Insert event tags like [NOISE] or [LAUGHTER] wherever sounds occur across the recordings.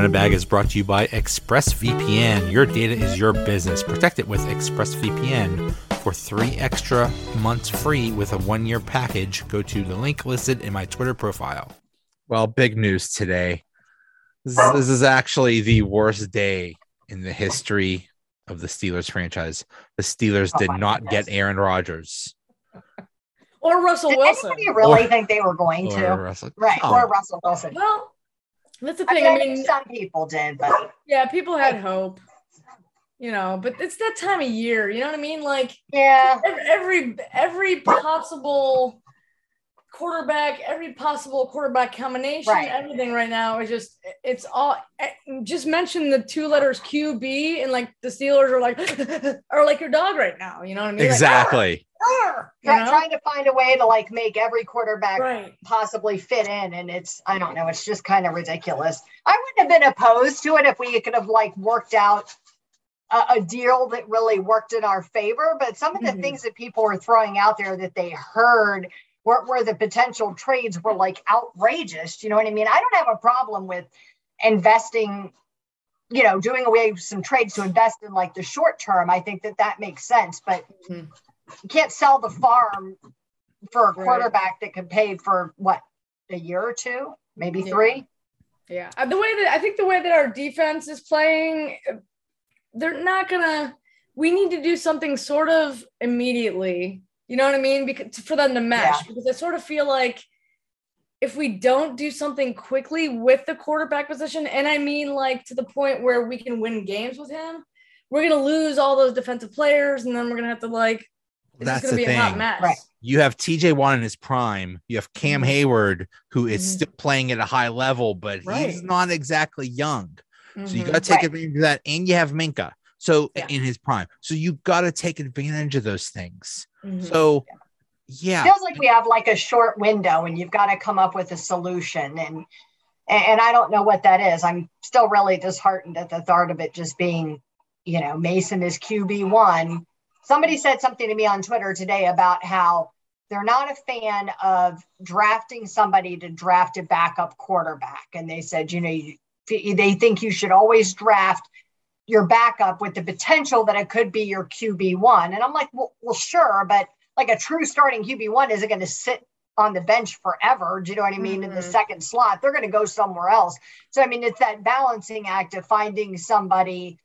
Donut Bag is brought to you by ExpressVPN. Your data is your business. Protect it with ExpressVPN. For three extra months free with a one year package, go to the link listed in my Twitter profile. Well, big news today. This, this is actually the worst day in the history of the Steelers franchise. The Steelers Oh did my not goodness. get Aaron Rodgers Or Russell Did Wilson. anybody really Or- think they were going or to? Russell. Right, Oh, or Russell Wilson. Well, that's the I thing. mean, I I mean, some people did, but yeah, people had hope, you know, but it's that time of year. You know what I mean? Like yeah, ev- every every possible quarterback, every possible quarterback combination, Right. everything right now is just it's all. eh, Just mention the two letters QB, and like the Steelers are like [LAUGHS] are like your dog right now. You know what I mean? Like, Exactly. "Arr!" you know? trying to find a way to like make every quarterback right. possibly fit in, and it's I don't know, it's just kind of ridiculous. I wouldn't have been opposed to it if we could have like worked out a, a deal that really worked in our favor. But some of the Mhm. things that people were throwing out there that they heard were, were the potential trades were like outrageous. You know what I mean? I don't have a problem with investing you know doing away with some trades to invest in like the short term i think that that makes sense but Mhm. you can't sell the farm for a Right. quarterback that could pay for what a year or two maybe Yeah. three Yeah, Uh, the way that I think the way that our defense is playing, they're not gonna. We need to do something sort of immediately. You know what I mean? Because for them to mesh, because I sort of feel like if we don't do something quickly with the quarterback position, and I mean like to the point where we can win games with him, we're gonna lose all those defensive players, and then we're gonna have to like. It's That's just gonna the be a hot mess. Right. You have TJ Watt in his prime. You have Cam Mhm. Hayward, who is Mhm. still playing at a high level, but he's not exactly young. So you Mhm. got to take Right. advantage of that. And you have Minkah. So Yeah. in his prime. So you've got to take advantage of those things. Mhm. So yeah. feels like we have like a short window and you've got to come up with a solution and and i don't know what that is i'm still really disheartened at the thought of it just being you know mason is qb1 somebody said something to me on twitter today about how they're not a fan of drafting somebody to draft a backup quarterback and they said you know you, they think you should always draft your backup with the potential that it could be your qb1 and i'm like well, well sure but like a true starting QB1 isn't going to sit on the bench forever. Do you know what I mean? In the Mhm. second slot, they're going to go somewhere else. So, I mean, it's that balancing act of finding somebody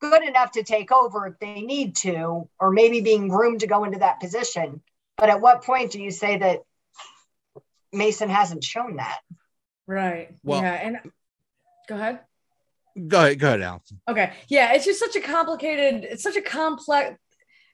good enough to take over if they need to, or maybe being groomed to go into that position. But at what point do you say that Mason hasn't shown that? Right. Well- yeah. And go ahead. Go ahead, go ahead, Allison. Okay. Yeah, it's just such a complicated, it's such a complex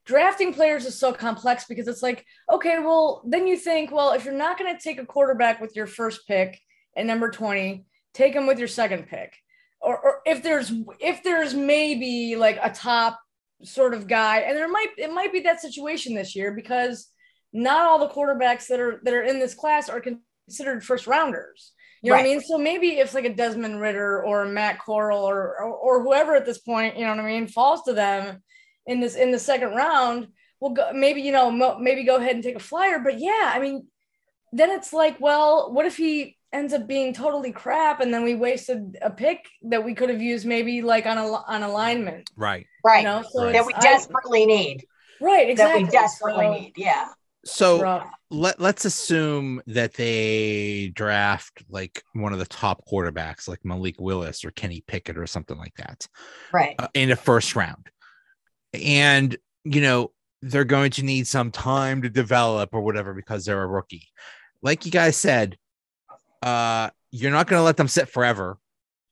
drafting players is so complex because it's like, okay, well, then you think, well, if you're not going to take a quarterback with your first pick at number 20, take him with your second pick. Or, or if there's if there's maybe like a top sort of guy, and there might it might be that situation this year because not all the quarterbacks that are that are in this class are considered first rounders. You know what I mean? So maybe if like a Desmond Ridder or a Matt Corral or, or or whoever at this point, you know what I mean, falls to them in this in the second round, we'll go maybe you know mo- maybe go ahead and take a flyer. But yeah, I mean, then it's like, well, what if he ends up being totally crap, and then we wasted a pick that we could have used maybe like on a on alignment, Right. Right. you know? So Right. that it's- we I- desperately need. right, exactly. That we desperately So, need. Yeah. So rough. Let let's assume that they draft like one of the top quarterbacks, like Malik Willis or Kenny Pickett or something like that, Right. uh, in the first round, and you know they're going to need some time to develop or whatever because they're a rookie. Like you guys said, uh, you're not going to let them sit forever.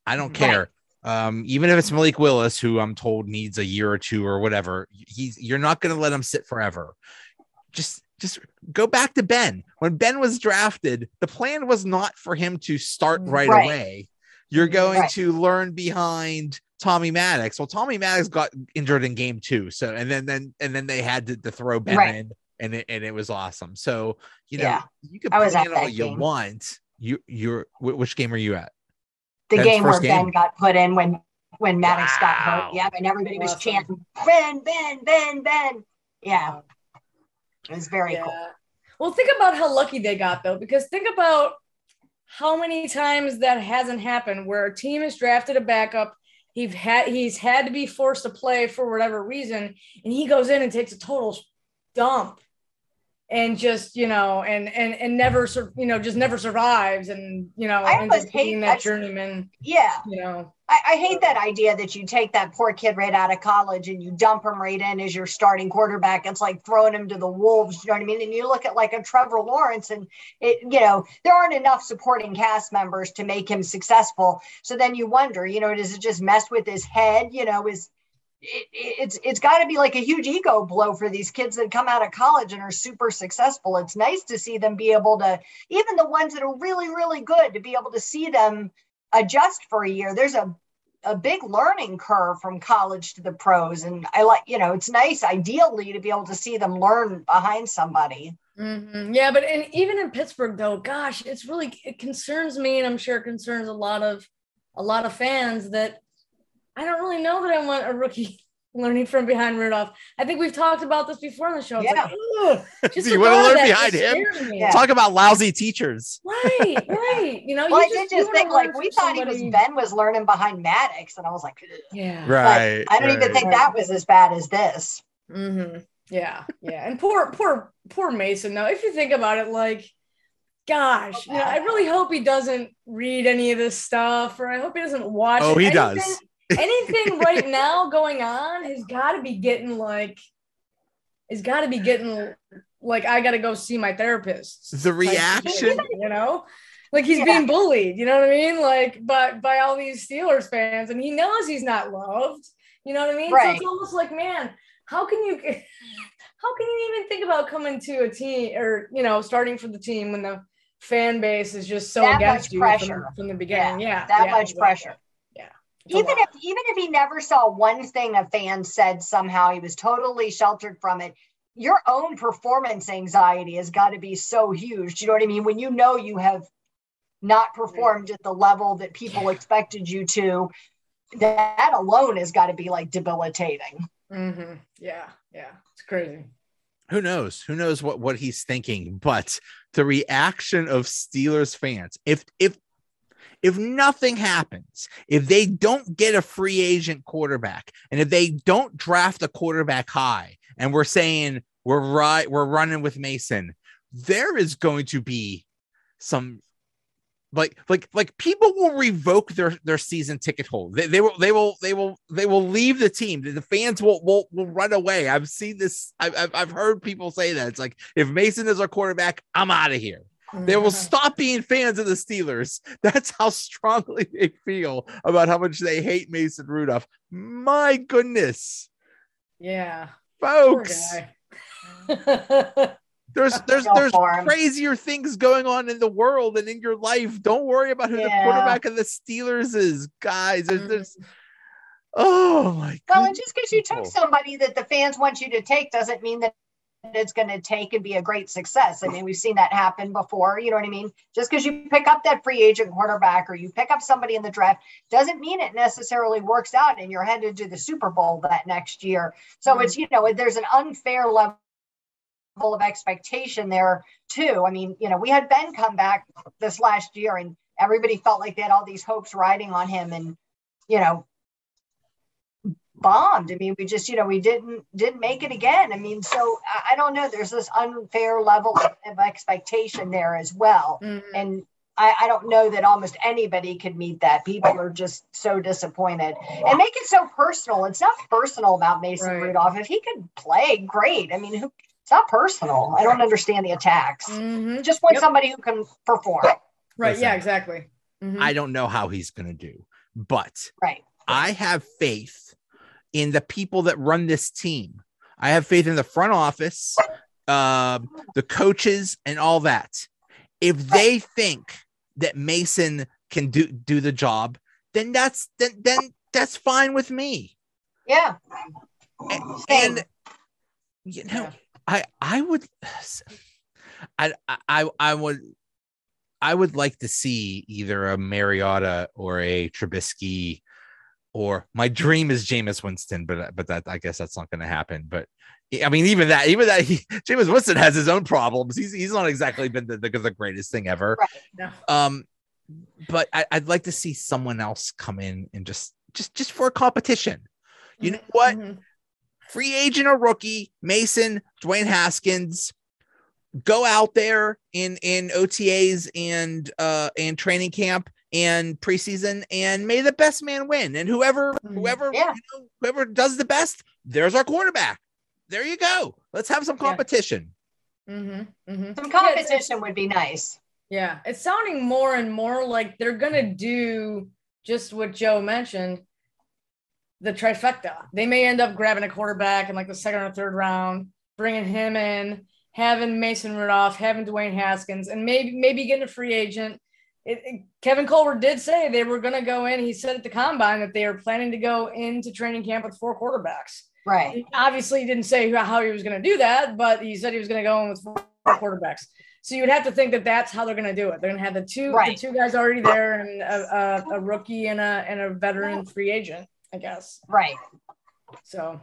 I don't Right. care. Um, even if it's Malik Willis, who I'm told needs a year or two or whatever, he's you're not going to let him sit forever. Just just go back to Ben. When Ben was drafted, the plan was not for him to start right, Right. away. You're mm-hmm. going Right. to learn behind Tommy Maddox. Well, Tommy Maddox got injured in game two. So and then then and then they had to, to throw Ben Right. in and it, and it was awesome. So you know Yeah. you can I was plan at all that you game. want. You you're which game are you at? The Ben's game where game. Ben got put in when when Maddox got hurt. Yeah, and everybody was Awesome. chanting Ben, Ben, Ben, Ben. Yeah, it was very cool. Well, think about how lucky they got though, because think about how many times that hasn't happened where a team has drafted a backup he's had he's had to be forced to play for whatever reason and he goes in and takes a total dump and just you know and and and never you know just never survives and you know I almost hate that journeyman yeah. you know I, I, hate that idea that you take that poor kid right out of college and you dump him right in as your starting quarterback. It's like throwing him to the wolves you know what i mean? And you look at like a trevor lawrence and it you know there aren't enough supporting cast members to make him successful. So then you wonder you know does it just mess with his head? You know is it, it's it's got to be like a huge ego blow for these kids that come out of college and are super successful. It's nice to see them be able to, even the ones that are really really good, to be able to see them adjust for a year. There's a a big learning curve from college to the pros, and I like you know it's nice ideally to be able to see them learn behind somebody. Mm-hmm. Yeah, but and even in Pittsburgh though, gosh, it's really it concerns me, and I'm sure it concerns a lot of a lot of fans that I don't really know that I want a rookie learning from behind Rudolph. I think we've talked about this before on the show. Yeah. Like, [LAUGHS] just you want to learn behind him? Yeah. Talk about lousy teachers. Right, [LAUGHS] right. You know, well, you I did just think like we thought somebody... he was Ben was learning behind Maddox, and I was like, yeah, right. But I don't right. even think right. that was as bad as this. Mm-hmm. Yeah, yeah. And poor, poor, poor Mason. Though, if you think about it, like gosh, you know, I really hope he doesn't read any of this stuff, or I hope he doesn't watch. Oh, he anything, does anything right now going on has got to be getting like, it's got to be getting like I got to go see my therapist. The reaction, like, you know, like he's yeah. being bullied. You know what I mean? Like, but by all these Steelers fans, and he knows he's not loved. You know what I mean? Right. So it's almost like, man, how can you? [LAUGHS] How can you even think about coming to a team or you know starting for the team when the fan base is just so that against you from, from, the beginning? Yeah, yeah that yeah, much pressure even if even if he never saw one thing a fan said somehow he was totally sheltered from it. Your own performance anxiety has got to be so huge. You know what i mean? When you know you have not performed at the level that people expected you to that alone has got to be like debilitating. Mm-hmm. yeah yeah. It's crazy. Who knows? Who knows what what he's thinking? But the reaction of steelers fans if if if nothing happens, if they don't get a free agent quarterback, and if they don't draft a quarterback high, and we're saying we're right, we're running with Mason, there is going to be some like like like people will revoke their their season ticket hold. They, they will they will they will they will leave the team. The fans will will, will run away. I've seen this I've, I've heard people say that. It's like if mason is our quarterback i'm out of here they will [LAUGHS] stop being fans of the Steelers. [LAUGHS] That's how strongly they feel about how much they hate Mason Rudolph. My goodness. Yeah. Folks. [LAUGHS] there's there's there's crazier things going on in the world and in your life. Don't worry about who yeah. the quarterback of the Steelers is, guys. There's, mm-hmm. there's oh my god. Well, and just because you took somebody that the fans want you to take doesn't mean that it's going to take and be a great success. I mean, we've seen that happen before. You know what I mean? Just because you pick up that free agent quarterback or you pick up somebody in the draft doesn't mean it necessarily works out and you're headed to the Super Bowl that next year. So mm-hmm. it's, you know, there's an unfair level of expectation there too. I mean, you know, we had Ben come back this last year and everybody felt like they had all these hopes riding on him and, you know, bombed. I mean, we just, you know, we didn't didn't make it again. I mean, so I, I don't know. There's this unfair level of, of expectation there as well, mm-hmm. and I, I, don't know that almost anybody could meet that. People are just so disappointed and make it so personal. It's not personal about Mason right. Rudolph. If he could play, great. I mean, who? It's not personal. I don't understand the attacks. Mm-hmm. Just want yep. somebody who can perform. Right. Listen, yeah. Exactly. Mm-hmm. I don't know how he's going to do, but right. I have faith in the people that run this team. I have faith in the front office, uh, the coaches, and all that. If they think that Mason can do do the job, then that's then then that's fine with me. Yeah. And, and you know, I I would [SIGHS] I I I would I would like to see either a Mariota or a Trubisky or my dream is Jameis Winston, but but that I guess that's not going to happen. But I mean, even that, even that, he, [LAUGHS] Jameis Winston has his own problems. He's he's not exactly been the, the, the greatest thing ever. Right. No. Um, but I, I'd like to see someone else come in and just just just for a competition. You know what? Mhm. Free agent or rookie, Mason, Dwayne Haskins, go out there in in OTAs and uh and training camp and preseason and may the best man win. And whoever Mhm. whoever Yeah. you know, whoever does the best, there's our quarterback. There you go. Let's have some Yeah. competition. Mhm. Mhm. Some Yeah, competition would be nice. Yeah, it's sounding more and more like they're gonna do just what Joe mentioned, the trifecta. They may end up grabbing a quarterback in like the second or third round, bringing him in, having Mason Rudolph, having Dwayne Haskins, and maybe maybe getting a free agent. It, it- Kevin Colbert did say they were gonna go in. He said at the combine that they are planning to go into training camp with four quarterbacks. Right. He obviously didn't say how he was going to do that, but he said he was going to go in with four quarterbacks. So you would have to think that that's how they're going to do it. They're going to have the two Right. the two guys already there, and a, a, a rookie and a and a veteran free agent, I guess. Right. So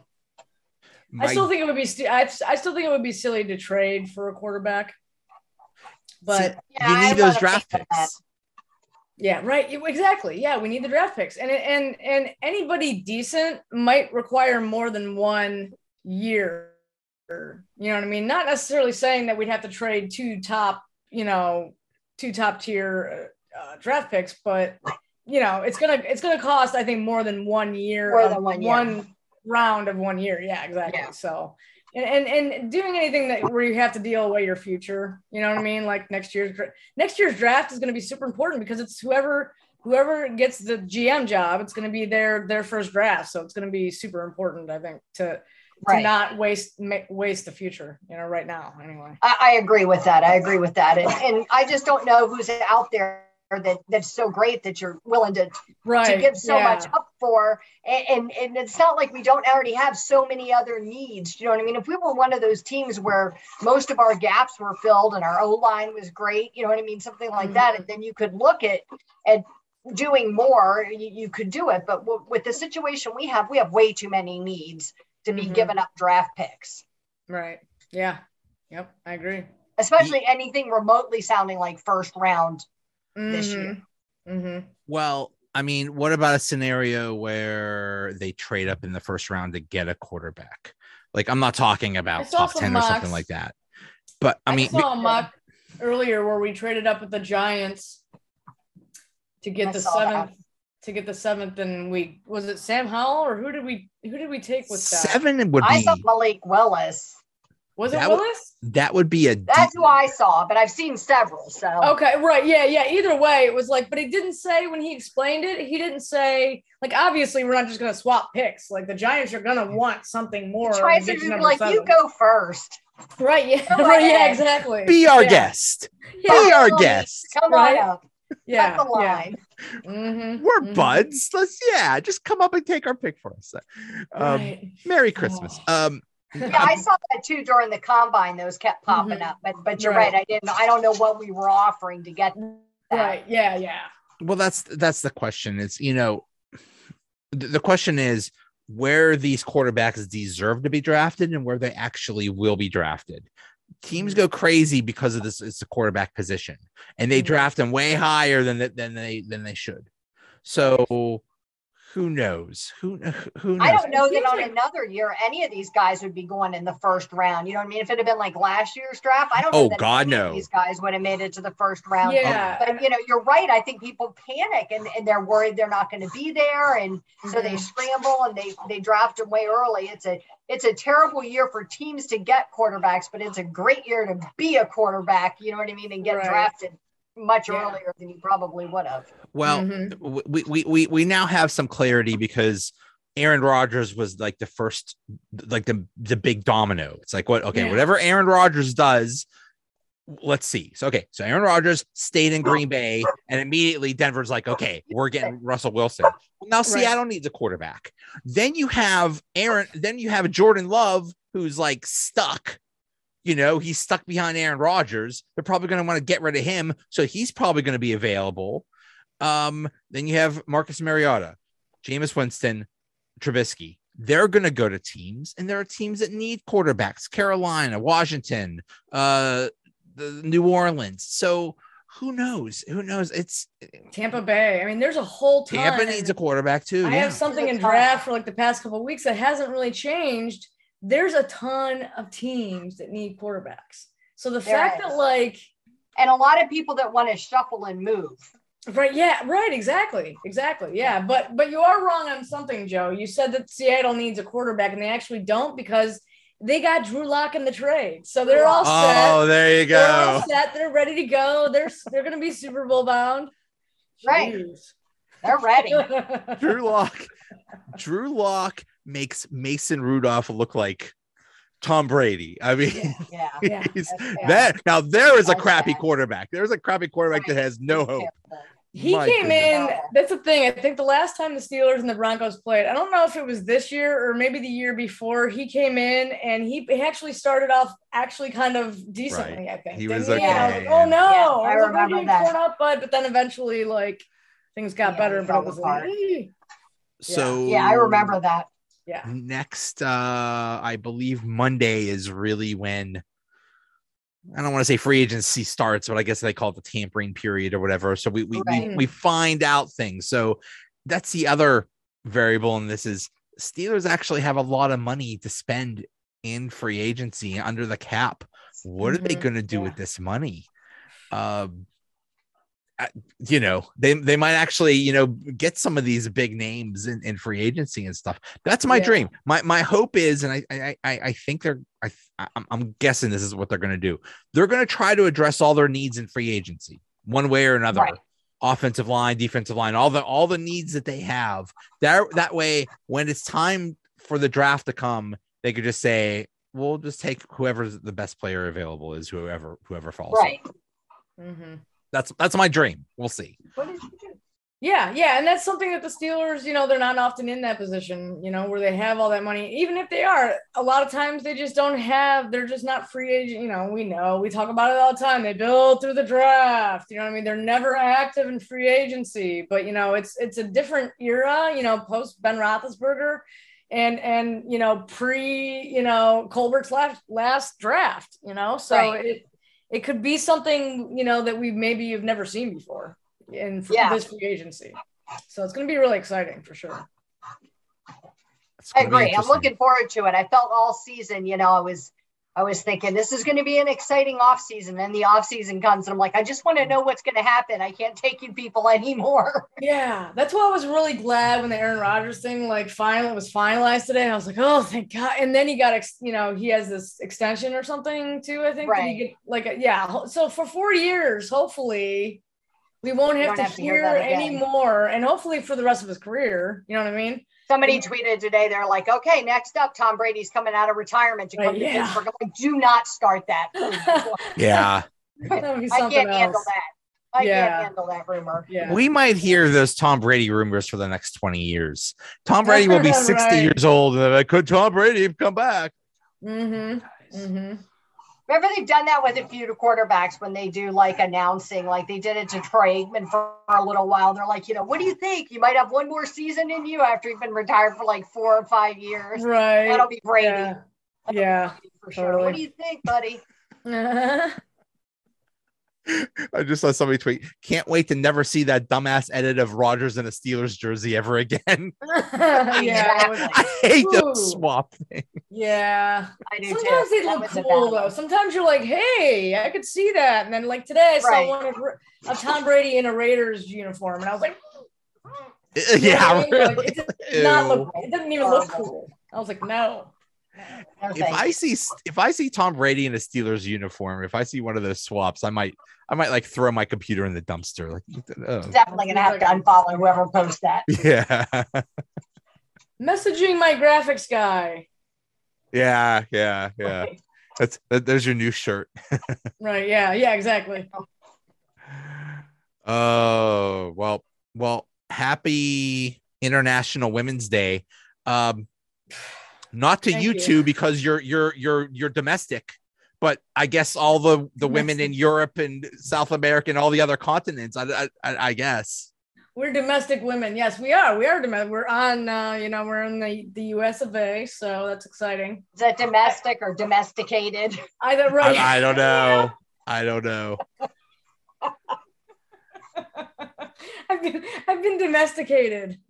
My- I still think it would be st- I, I still think it would be silly to trade for a quarterback. But Yeah, you need wanna those draft think that. picks. Yeah, right. Exactly. Yeah, we need the draft picks, and and and anybody decent might require more than one year. You know what I mean? Not necessarily saying that we'd have to trade two top, you know, two top tier uh, draft picks, but you know, it's gonna it's gonna cost I think more than one year, More of than one year. round of one year. Yeah, exactly. Yeah. So. And, and and doing anything that where you have to deal away your future, you know what I mean? Like next year's next year's draft is going to be super important because it's whoever whoever gets the GM job, it's going to be their their first draft, so it's going to be super important, I think, to to not waste waste the future, you know, right now anyway. I, I agree with that. I agree with that. And, and I just don't know who's out there that that's so great that you're willing to, Right. to give so yeah. much up for. And, and and it's not like we don't already have so many other needs. You know what I mean? If we were one of those teams where most of our gaps were filled and our O line was great, you know what I mean? Something like that, Mhm. and then you could look at at doing more. You, you could do it, but w- with the situation we have, we have way too many needs to be Mhm. giving up draft picks. Right. Yeah. Yep. I agree. especially anything remotely sounding like first round this year. Mm-hmm. Well, I mean, what about a scenario where they trade up in the first round to get a quarterback? Like, I'm not talking about top some 10 or something like that. But I I, mean, saw a mock earlier where we traded up with the Giants to get I the saw that. seventh to get the seventh, and we was it Sam Howell or who did we who did we take with that? seven would I be thought Malik Willis. Was it That would- Willis? that would be a That's deep- who I saw, but I've seen several. So Okay, right. Yeah, yeah. Either way, it was like, but he didn't say when he explained it, he didn't say, like, obviously, we're not just going to swap picks. Like, the Giants are going to want something more. try to to be like, seven. you go first. Right. Yeah. [LAUGHS] Go Right. Yeah, exactly. be our yeah. guest. [LAUGHS] Yeah. Be our Come guest. Come Right. on up. Yeah. Cut the yeah. line. Mhm, We're mhm. buds. Let's yeah, just come up and take our pick for us. Um, Right. Merry Christmas. Um, Yeah, I saw that too during the combine. Those kept popping Mhm. up, but but you're Right. right. I didn't. I don't know what we were offering to get. that. Right. Yeah. Yeah. well, that's that's the question. It's you know, the, the question is where these quarterbacks deserve to be drafted and where they actually will be drafted. Teams go crazy because of this. It's the quarterback position, and they Mhm. draft them way higher than they- than they than they should. So, who knows? Who who knows? I don't know that on like- another year any of these guys would be going in the first round. You know what I mean? If it had been like last year's draft, I don't know Oh, that God, any of no. these guys would have made it to the first round. Yeah. But you know, you're right. I think people panic and, and they're worried they're not going to be there, and so they Mhm. scramble and they they draft them way early. It's a it's a terrible year for teams to get quarterbacks, but it's a great year to be a quarterback. You know what I mean? And get Right. drafted much Yeah. earlier than you probably would have. Well, Mhm. we, we we we now have some clarity because Aaron Rodgers was like the first, like the the big domino. It's like what? Okay, Yeah. whatever Aaron Rodgers does, let's see. So okay, so Aaron Rodgers stayed in Green Bay, and immediately Denver's like, okay, we're getting Russell Wilson. Well, now Right. Seattle needs a quarterback. Then you have Aaron. Then you have Jordan Love, who's like stuck. You know, he's stuck behind Aaron Rodgers. They're probably going to want to get rid of him, so he's probably going to be available. Um, then you have Marcus Mariota, Jameis Winston, Trubisky. They're going to go to teams, and there are teams that need quarterbacks: Carolina, Washington, uh, the New Orleans. So, who knows? Who knows? It's Tampa Bay. I mean, there's a whole ton. Tampa needs a quarterback too. I yeah. have something in draft for like the past couple of weeks that hasn't really changed. There's a ton of teams that need quarterbacks. So the There fact is. that like And a lot of people that want to shuffle and move. right, yeah, right, exactly, exactly, yeah. But but you are wrong on something, Joe. You said that Seattle needs a quarterback, and they actually don't because they got Drew Lock in the trade, so they're all oh, set. Oh, there you go. They're all go. set. They're ready to go. They're they're gonna be Super Bowl bound. Right. They're ready. [LAUGHS] Drew Lock. Drew Lock makes Mason Rudolph look like Tom Brady. I mean, Yeah. Yeah. [LAUGHS] he's Yeah. that now there is a crappy bad. quarterback. There's a crappy quarterback that has no hope. He My came in. That's the thing. I think the last time the Steelers and the Broncos played, I don't know if it was this year or maybe the year before. He came in and he, he actually started off actually kind of decently. I think He Didn't was And I was like, oh no! Yeah, I was like, "Oh, remember you're that. torn up, bud. But then eventually, like things got Yeah, better. he But it was apart. like, "Eh." So Yeah, I remember that. Yeah, next uh i believe monday is really when i don't want to say free agency starts but i guess they call it the tampering period or whatever. So we we, we, Right. we find out things. So that's the other variable in this is steelers actually have a lot of money to spend in free agency under the cap. What are they Mhm, going to do yeah. with this money? I- you know they they might actually you know get some of these big names in, in free agency and stuff that's my Yeah. dream my my hope is and i i i, I think they're i I'm, I'm guessing this is what they're going to do they're going to try to address all their needs in free agency one way or another Right. offensive line defensive line all the all the needs that they have that that way when it's time for the draft to come they could just say we'll just take whoever's the best player available is whoever whoever falls Right. Mhm. That's that's my dream we'll see What did you do? yeah, yeah, and that's something that the Steelers, you know, they're not often in that position, you know, where they have all that money. Even if they are, a lot of times they just don't have. They're just not free agent. You know, we know we talk about it all the time. They build through the draft. You know what I mean? They're never active in free agency, but you know, it's it's a different era. You know, post Ben Roethlisberger, and and you know, pre you know Colbert's last last draft. You know, so Right. it it could be something you know that we maybe you've never seen before in fr- Yeah. this free agency. So it's going to be really exciting for sure. I agree. I'm looking forward to it. I felt all season, you know, I was I was thinking this is going to be an exciting off season. And the off season comes and I'm like, I just want to know what's going to happen. I can't take you people anymore. [LAUGHS] Yeah, that's why I was really glad when the Aaron Rodgers thing like finally was finalized today. I was like, oh, thank God. And then he got, ex- you know, he has this extension or something too. I think. Right. get, like, yeah. So for four years, hopefully, we won't have to have to hear hear that again. anymore, and hopefully for the rest of his career. You know what I mean? Somebody tweeted today, they're like, okay, next up, Tom Brady's coming out of retirement to come Right, to yeah. Pittsburgh. I'm like, do not start that. [LAUGHS] yeah [LAUGHS] That would be I can't handle that. I Yeah. can't handle that rumor. Yeah. we might hear those tom brady rumors for the next 20 years tom brady will be [LAUGHS] 60 Right. years old and they're like could tom brady come back Mm-hmm. Mm-hmm. Remember, they've done that with a few quarterbacks when they do like announcing, like they did it to Troy Aikman for a little while. They're like, you know, what do you think? You might have one more season in you after you've been retired for like four or five years. Right. That'll be Brady Yeah. Yeah. for sure. What do you think, buddy? [LAUGHS] i just saw somebody tweet can't wait to never see that dumbass edit of rodgers in a steelers jersey ever again [LAUGHS] yeah. it was- Exactly. [LAUGHS] i hate Ooh. those swap things yeah. I do Sometimes too. they That look cool bad though. Sometimes you're like, hey, I could see that. And then like today I saw Right. one of, of Tom Brady in a Raiders uniform, and I was like, you [LAUGHS] know yeah what I mean? Like, it did not look. It didn't even look cool. I was like, no. No, if I see if I see Tom Brady in a Steelers uniform, if I see one of those swaps, I might I might like throw my computer in the dumpster. Like, oh. definitely gonna have to unfollow whoever posts that. [LAUGHS] yeah, Messaging my graphics guy. yeah, yeah, yeah. That's that, there's your new shirt. [LAUGHS] Right. Yeah. Yeah. Exactly. Oh well, well, happy International Women's Day. Um, not to Thank you you. two because you're you're you're you're domestic, but I guess all the the women in Europe and South America and all the other continents. I I, I I guess. We're domestic women. Yes, we are. We are domestic. We're on. Uh, you know, we're in the the U.S. of A. So that's exciting. Is that domestic or domesticated? Either right. I, I don't know. [LAUGHS] I don't know. [LAUGHS] I've been I've been domesticated. [LAUGHS]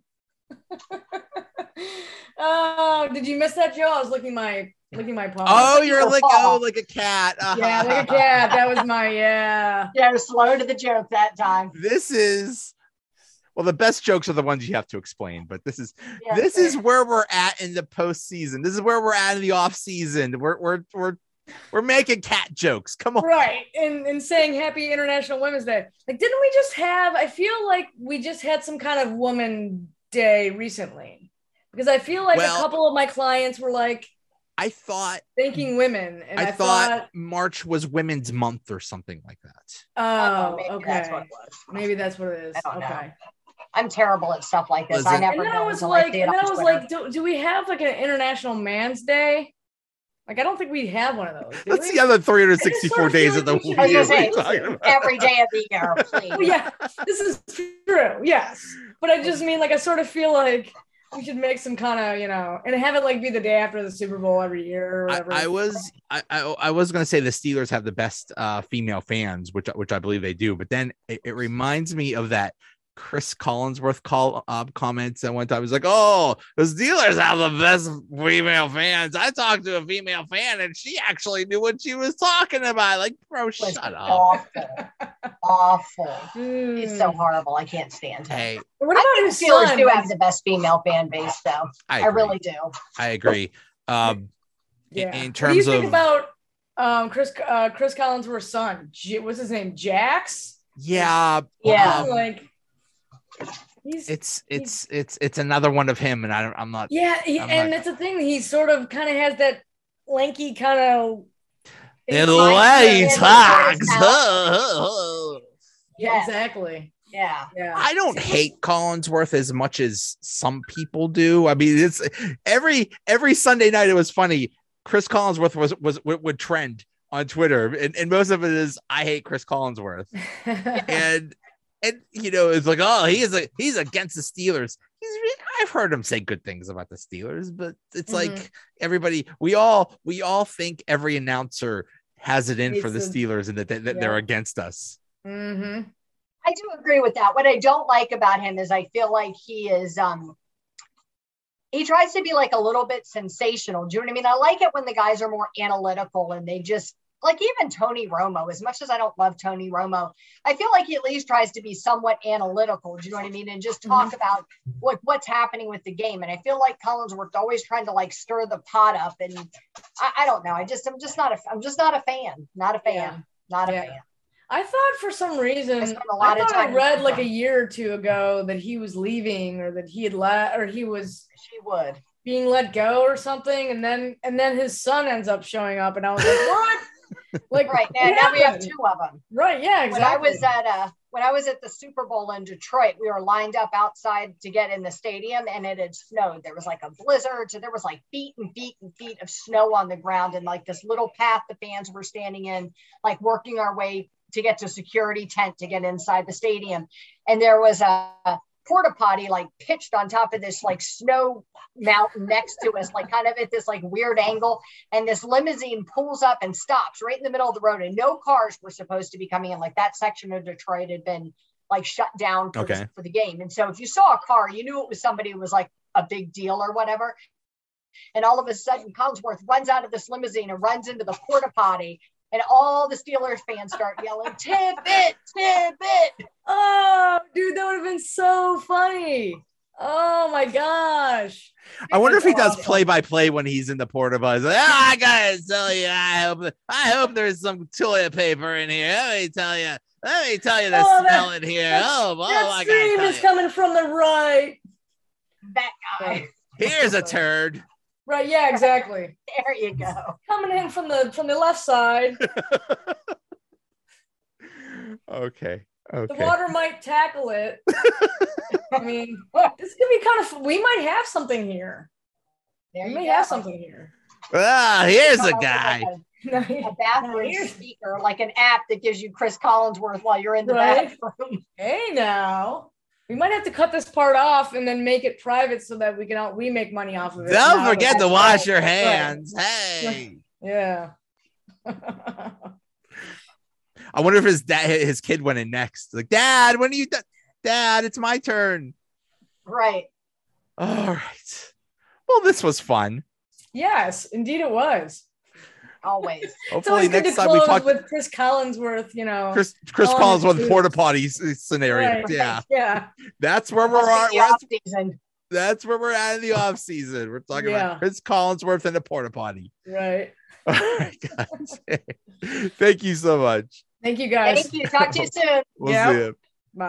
oh, did you miss that, Joe? I was licking my licking my paw. Oh, you're like paw. oh, like a cat. yeah, like a uh-huh. cat. That was my yeah. Yeah, I was slow to the joke that time. this is well, the best jokes are the ones you have to explain, but this is Yeah, this fair. is where we're at in the postseason. This is where we're at in the off season. We're we're we're we're making cat jokes. Come on. Right. And and saying happy International Women's Day. Like, didn't we just have I feel like we just had some kind of woman day recently. Because I feel like Well- a couple of my clients were like I thought thanking women. And I, I, thought, thought, March was Women's Month or something like that. oh, maybe okay. that's what it was. Maybe that's what it is. I don't know. okay. I'm terrible at stuff like this. Listen- I never And then I know was until I like, it and then I was like, do, do we have like an International Man's Day? Like, I don't think we have one of those. do That's we? the other I 364 sort of days of the like we week. should- I was gonna What are you say, every day of the year, [LAUGHS] please. Oh, yeah, this is true. Yes, but I just mean like I sort of feel like we should make some kind of you know, and have it like be the day after the Super Bowl every year or I. I was I, I I was gonna say the Steelers have the best uh, female fans, which which I believe they do. But then it, it reminds me of that Chris Collinsworth call uh, comments at one time. He's like, "Oh, the Steelers have the best female fans." I talked to a female fan, and she actually knew what she was talking about. Like, bro, was shut up. awful, awful. He's so horrible. I can't stand him. Hey, What I about think the Steelers son? do have the best female fan base, though. I, I, really do. I agree. Um, yeah. in what do you terms think of- about um Chris uh, Chris Collinsworth's son? J- what's his name? Jax. yeah, Yeah. um, like he's it's it's it's it's another one of him, and I don't, I'm not. yeah, he, I'm and not- it's a thing. He sort of kind of has that lanky kind of. It like lay the- talks. Yeah, exactly. Yeah. Yeah. I don't hate Collinsworth as much as some people do. I mean, it's every every Sunday night. It was funny. Chris Collinsworth was was would, would trend on Twitter, and, and most of it is I hate Chris Collinsworth, [LAUGHS] and and you know it's like oh he's a he's against the Steelers. He's I've heard him say good things about the Steelers, but it's like Mhm. everybody we all we all think every announcer has it in for the to- Steelers and that, they, that they're against us. hmm I do agree with that. What I don't like about him is I feel like he is um he tries to be like a little bit sensational. Do you know what I mean? I like it when the guys are more analytical and they just like even Tony Romo, as much as I don't love Tony Romo, I feel like he at least tries to be somewhat analytical. Do you know what I mean? And just talk mm-hmm. about what what's happening with the game. And I feel like Collinsworth always trying to like stir the pot up. And I, I don't know. I just I'm just not a I'm just not a fan. Not a fan. Yeah. Not a Yeah. fan. I thought for some reason I spent a lot I thought I read like a year or two ago that he was leaving or that he had let or he was She would. being let go or something, and then and then his son ends up showing up, and I was like, [LAUGHS] what? Like Right now, now we have two of them. Right? Yeah, Exactly. When I was at uh when I was at the Super Bowl in Detroit, we were lined up outside to get in the stadium, and it had snowed. There was like a blizzard, so there was like feet and feet and feet of snow on the ground, and like this little path the fans were standing in, like working our way to get to security tent to get inside the stadium, and there was a porta potty like pitched on top of this like snow mountain next to us, like kind of at this like weird angle. And this limousine pulls up and stops right in the middle of the road, and no cars were supposed to be coming in. Like that section of Detroit had been like shut down for, Okay. the, for the game. And so if you saw a car, you knew it was somebody who was like a big deal or whatever. And all of a sudden, Collinsworth runs out of this limousine and runs into the porta potty. And all the Steelers fans start yelling, tip it, tip it. oh, dude, that would have been so funny. Oh my gosh. I wonder if he does play by play when he's in the porta. He's Like, "Ah, I gotta tell you, I hope I hope there's some toilet paper in here. Let me tell you. Let me tell you the Oh, that- smell in here. that- Oh, oh, that I stream is tell coming from the right. That guy. you. Here's a turd. Right, yeah, exactly. [LAUGHS] There you go. Coming in from the from the left side. [LAUGHS] Okay. The water might tackle it. [LAUGHS] I mean, this could be kind of. We might have something here. There We you may go. have something here. Ah, here's a guy. like A, a bathroom speaker, like an app that gives you Chris Collinsworth while you're in the Right. bathroom. hey, now we might have to cut this part off and then make it private so that we can all we make money off of it. Don't forget to wash your Right. hands. [LAUGHS] Hey. Yeah. [LAUGHS] I wonder if his dad, his kid went in next. Like, Dad, when are you done? Dad, it's my turn. Right. All right. Well, this was fun. Yes, indeed it was. Always. [LAUGHS] It's Hopefully, always good next to time we close talk with Chris Collinsworth, you know. Chris Chris on Collins the with food. porta potty scenario. Right. Yeah, Yeah. that's where we're at. That's the We're at- off season. That's where we're at in the off season. We're talking Yeah. about Chris Collinsworth and a porta potty. Right. [LAUGHS] All right, guys. [LAUGHS] Thank you so much. Thank you guys. Thank you. Talk to you soon. We'll Yeah. see you.